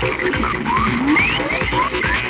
Thank you.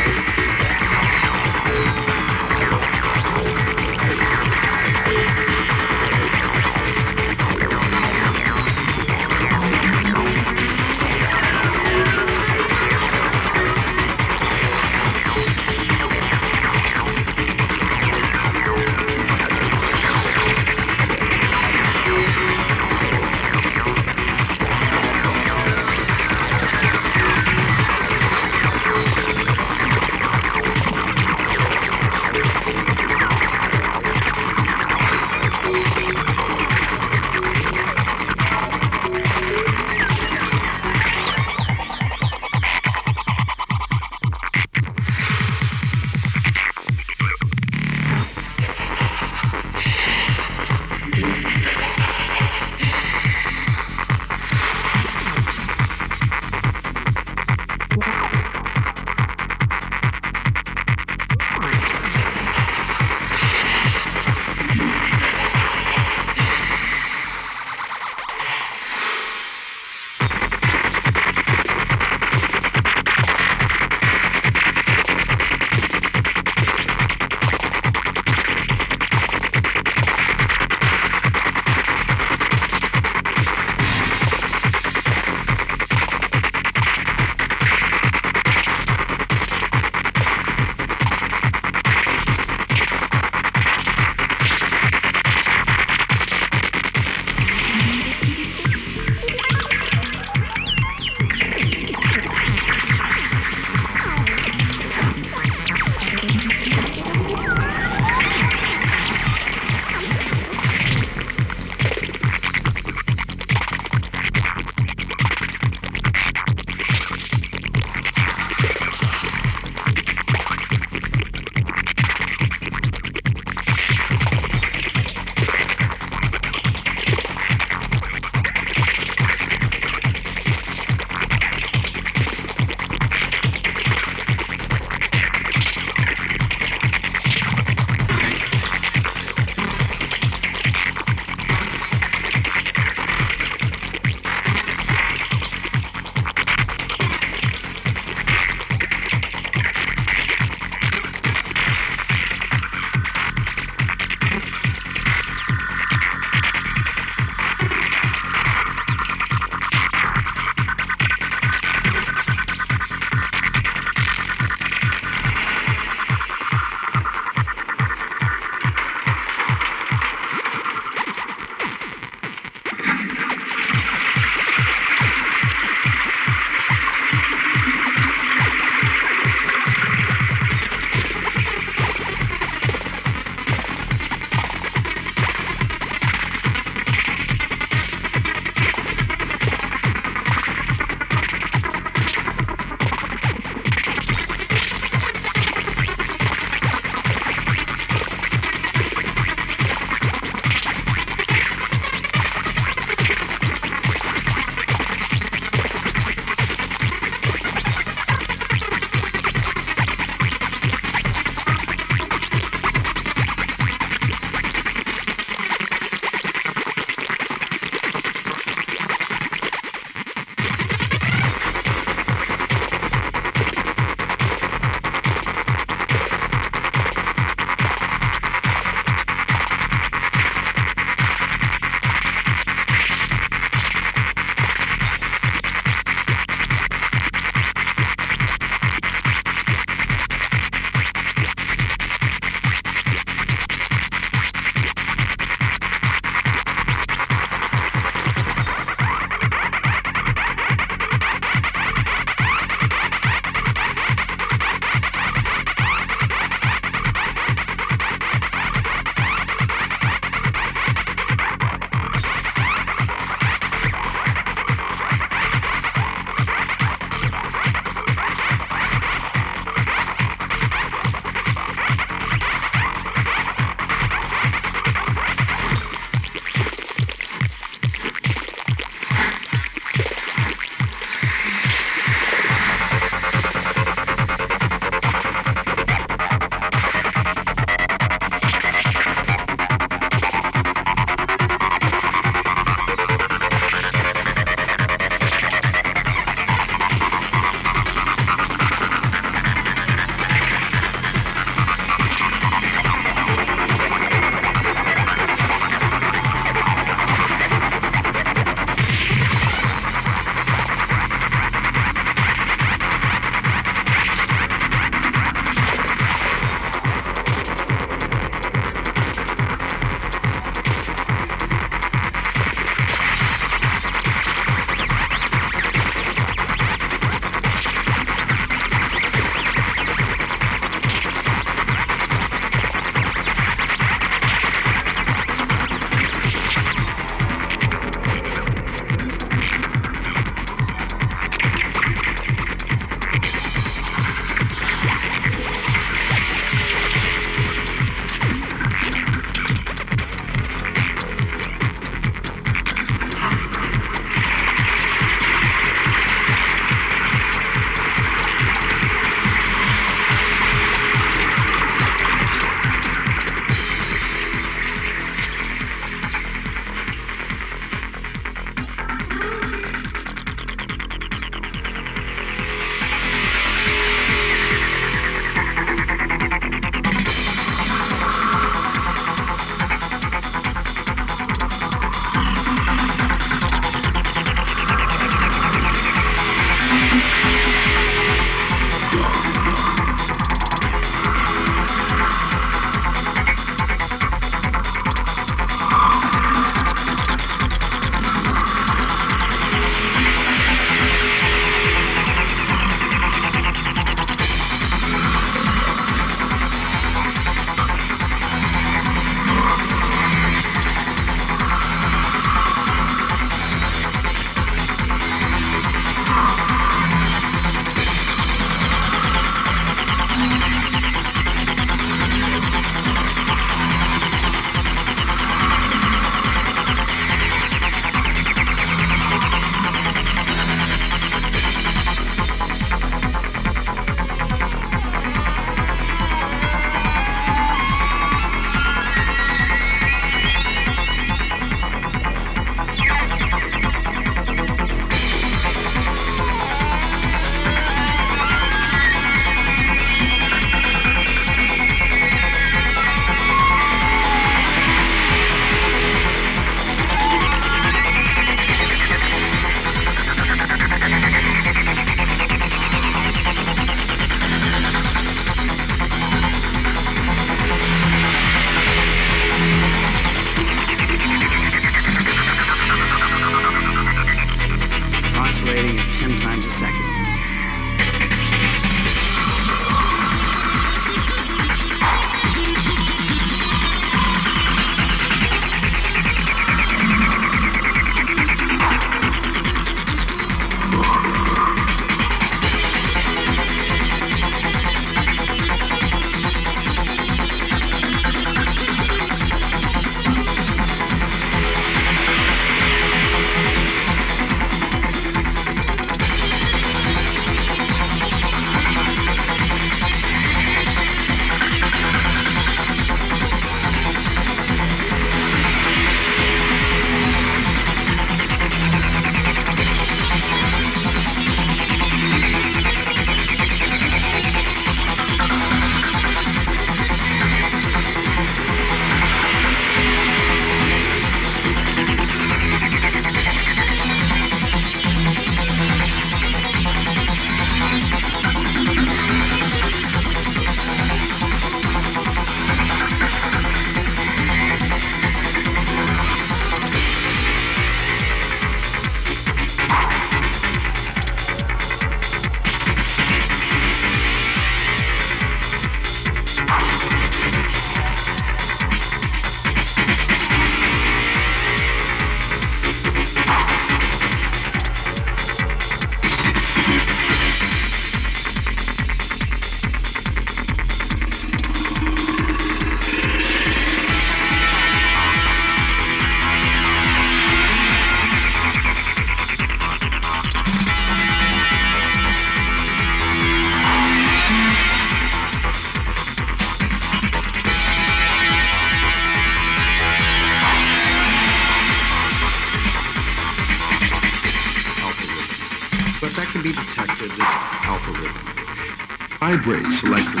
great selection.